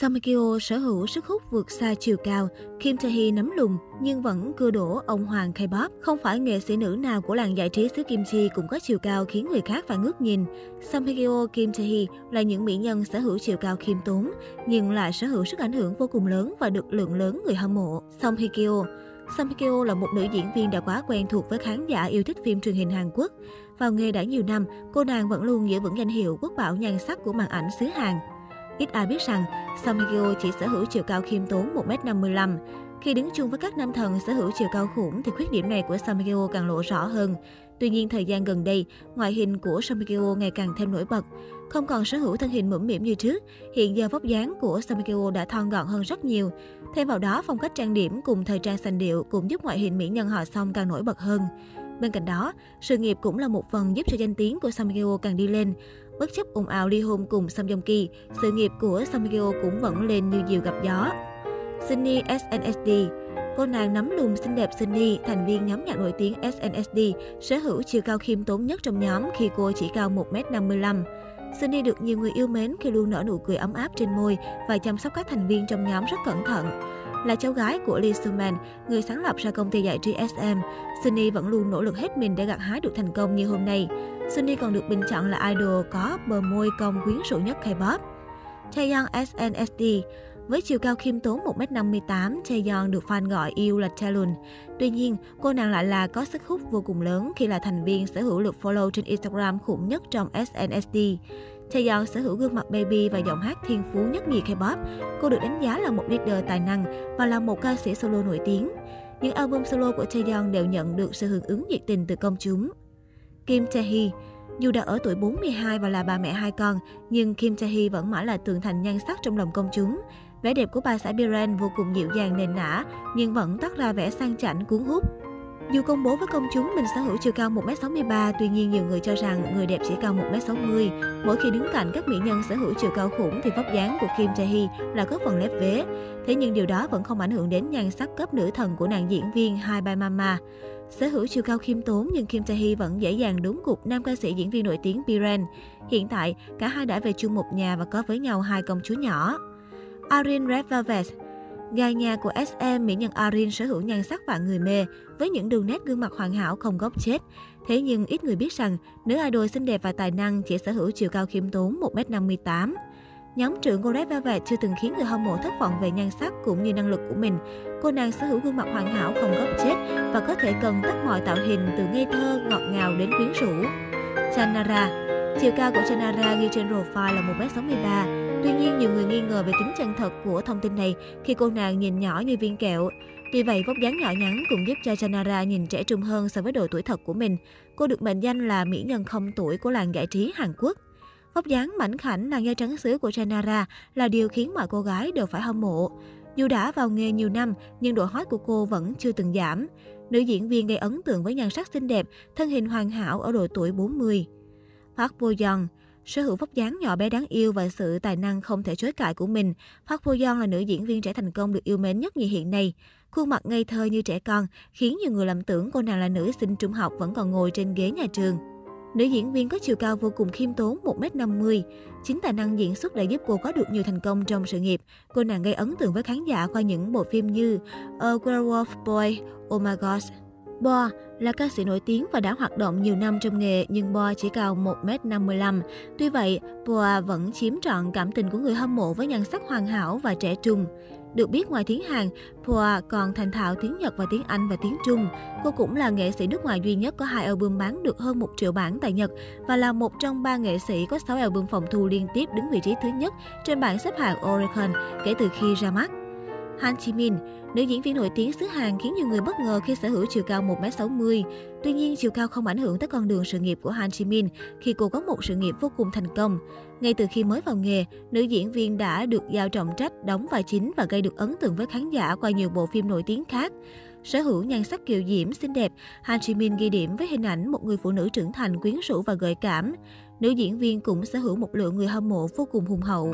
Song Hye Kyo sở hữu sức hút vượt xa chiều cao, Kim Tae Hee nắm lùng nhưng vẫn cưa đổ ông hoàng K-pop. Không phải nghệ sĩ nữ nào của làng giải trí xứ Kim Chi cũng có chiều cao khiến người khác phải ngước nhìn. Song Hye Kyo, Kim Tae Hee là những mỹ nhân sở hữu chiều cao khiêm tốn, nhưng lại sở hữu sức ảnh hưởng vô cùng lớn và được lượng lớn người hâm mộ. Song Hye Kyo Hye Kyo là một nữ diễn viên đã quá quen thuộc với khán giả yêu thích phim truyền hình Hàn Quốc. Vào nghề đã nhiều năm, cô nàng vẫn luôn giữ vững danh hiệu quốc bảo nhan sắc của màn ảnh xứ Hàn. Ít ai biết rằng, Song Hye Kyo chỉ sở hữu chiều cao khiêm tốn 1m55. Khi đứng chung với các nam thần sở hữu chiều cao khủng thì khuyết điểm này của Song Hye Kyo càng lộ rõ hơn. Tuy nhiên, thời gian gần đây, ngoại hình của Song Hye Kyo ngày càng thêm nổi bật. Không còn sở hữu thân hình mũm mỉm như trước, hiện giờ vóc dáng của Song Hye Kyo đã thon gọn hơn rất nhiều. Thêm vào đó, phong cách trang điểm cùng thời trang sành điệu cũng giúp ngoại hình mỹ nhân họ Song càng nổi bật hơn. Bên cạnh đó, sự nghiệp cũng là một phần giúp cho danh tiếng của Song Hye Kyo càng đi lên. Bất chấp ồn ào ly hôn cùng Song Joong Ki, sự nghiệp của Song Hye cũng vẫn lên như diều gặp gió. Sunny SNSD Cô nàng nắm lùm xinh đẹp Sunny, thành viên nhóm nhạc nổi tiếng SNSD, sở hữu chiều cao khiêm tốn nhất trong nhóm khi cô chỉ cao 1m55. Sunny được nhiều người yêu mến khi luôn nở nụ cười ấm áp trên môi và chăm sóc các thành viên trong nhóm rất cẩn thận. Là cháu gái của Lee Soo man, người sáng lập ra công ty giải trí SM, Sunny vẫn luôn nỗ lực hết mình để gặt hái được thành công như hôm nay. Sunny còn được bình chọn là idol có bờ môi cong quyến rũ nhất K-pop. Taeyang SNSD với chiều cao khiêm tốn 1m58, Taeyeon được fan gọi yêu là Talon. Tuy nhiên, cô nàng lại là có sức hút vô cùng lớn khi là thành viên sở hữu lượt follow trên Instagram khủng nhất trong SNSD. Taeyeon sở hữu gương mặt baby và giọng hát thiên phú nhất nhì K-pop. Cô được đánh giá là một leader tài năng và là một ca sĩ solo nổi tiếng. Những album solo của Taeyeon đều nhận được sự hưởng ứng nhiệt tình từ công chúng. Kim Tae-hee dù đã ở tuổi 42 và là bà mẹ hai con, nhưng Kim Tae-hee vẫn mãi là tường thành nhan sắc trong lòng công chúng. Vẻ đẹp của bà xã Biren vô cùng dịu dàng nền nã, nhưng vẫn toát ra vẻ sang chảnh cuốn hút. Dù công bố với công chúng mình sở hữu chiều cao 1m63, tuy nhiên nhiều người cho rằng người đẹp chỉ cao 1m60. Mỗi khi đứng cạnh các mỹ nhân sở hữu chiều cao khủng thì vóc dáng của Kim Tae-hee là có phần lép vế. Thế nhưng điều đó vẫn không ảnh hưởng đến nhan sắc cấp nữ thần của nàng diễn viên Hai Bai Mama. Sở hữu chiều cao khiêm tốn nhưng Kim Tae-hee vẫn dễ dàng đúng cục nam ca sĩ diễn viên nổi tiếng Biren. Hiện tại, cả hai đã về chung một nhà và có với nhau hai công chúa nhỏ. Arin Red Velvet Gà nhà của SM, mỹ nhân Arin sở hữu nhan sắc vạn người mê, với những đường nét gương mặt hoàn hảo không góc chết. Thế nhưng ít người biết rằng, nữ idol xinh đẹp và tài năng chỉ sở hữu chiều cao khiêm tốn 1m58. Nhóm trưởng của Red Velvet chưa từng khiến người hâm mộ thất vọng về nhan sắc cũng như năng lực của mình. Cô nàng sở hữu gương mặt hoàn hảo không góc chết và có thể cần tất mọi tạo hình từ ngây thơ, ngọt ngào đến quyến rũ. Chanara Chiều cao của Chanara ghi trên profile là 1m63. Tuy nhiên, nhiều người nghi ngờ về tính chân thật của thông tin này khi cô nàng nhìn nhỏ như viên kẹo. Tuy vậy, vóc dáng nhỏ nhắn cũng giúp cho Chanara nhìn trẻ trung hơn so với độ tuổi thật của mình. Cô được mệnh danh là mỹ nhân không tuổi của làng giải trí Hàn Quốc. Vóc dáng mảnh khảnh làn da trắng xứ của Janara là điều khiến mọi cô gái đều phải hâm mộ. Dù đã vào nghề nhiều năm, nhưng độ hot của cô vẫn chưa từng giảm. Nữ diễn viên gây ấn tượng với nhan sắc xinh đẹp, thân hình hoàn hảo ở độ tuổi 40. Park Bo Young Sở hữu vóc dáng nhỏ bé đáng yêu và sự tài năng không thể chối cãi của mình, Park Bo Young là nữ diễn viên trẻ thành công được yêu mến nhất nhì hiện nay. Khuôn mặt ngây thơ như trẻ con khiến nhiều người lầm tưởng cô nàng là nữ sinh trung học vẫn còn ngồi trên ghế nhà trường. Nữ diễn viên có chiều cao vô cùng khiêm tốn 1m50. Chính tài năng diễn xuất đã giúp cô có được nhiều thành công trong sự nghiệp. Cô nàng gây ấn tượng với khán giả qua những bộ phim như A Werewolf Boy, Oh My God, Bo là ca sĩ nổi tiếng và đã hoạt động nhiều năm trong nghề nhưng Bo chỉ cao 1m55. Tuy vậy, Boa vẫn chiếm trọn cảm tình của người hâm mộ với nhan sắc hoàn hảo và trẻ trung. Được biết ngoài tiếng Hàn, Poa còn thành thạo tiếng Nhật và tiếng Anh và tiếng Trung. Cô cũng là nghệ sĩ nước ngoài duy nhất có hai album bán được hơn 1 triệu bản tại Nhật và là một trong ba nghệ sĩ có 6 album phòng thu liên tiếp đứng vị trí thứ nhất trên bảng xếp hạng Oricon kể từ khi ra mắt. Han Chi Min, nữ diễn viên nổi tiếng xứ Hàn khiến nhiều người bất ngờ khi sở hữu chiều cao 1m60. Tuy nhiên, chiều cao không ảnh hưởng tới con đường sự nghiệp của Han Chi Min khi cô có một sự nghiệp vô cùng thành công. Ngay từ khi mới vào nghề, nữ diễn viên đã được giao trọng trách đóng vai chính và gây được ấn tượng với khán giả qua nhiều bộ phim nổi tiếng khác. Sở hữu nhan sắc kiều diễm, xinh đẹp, Han Ji Min ghi điểm với hình ảnh một người phụ nữ trưởng thành quyến rũ và gợi cảm. Nữ diễn viên cũng sở hữu một lượng người hâm mộ vô cùng hùng hậu.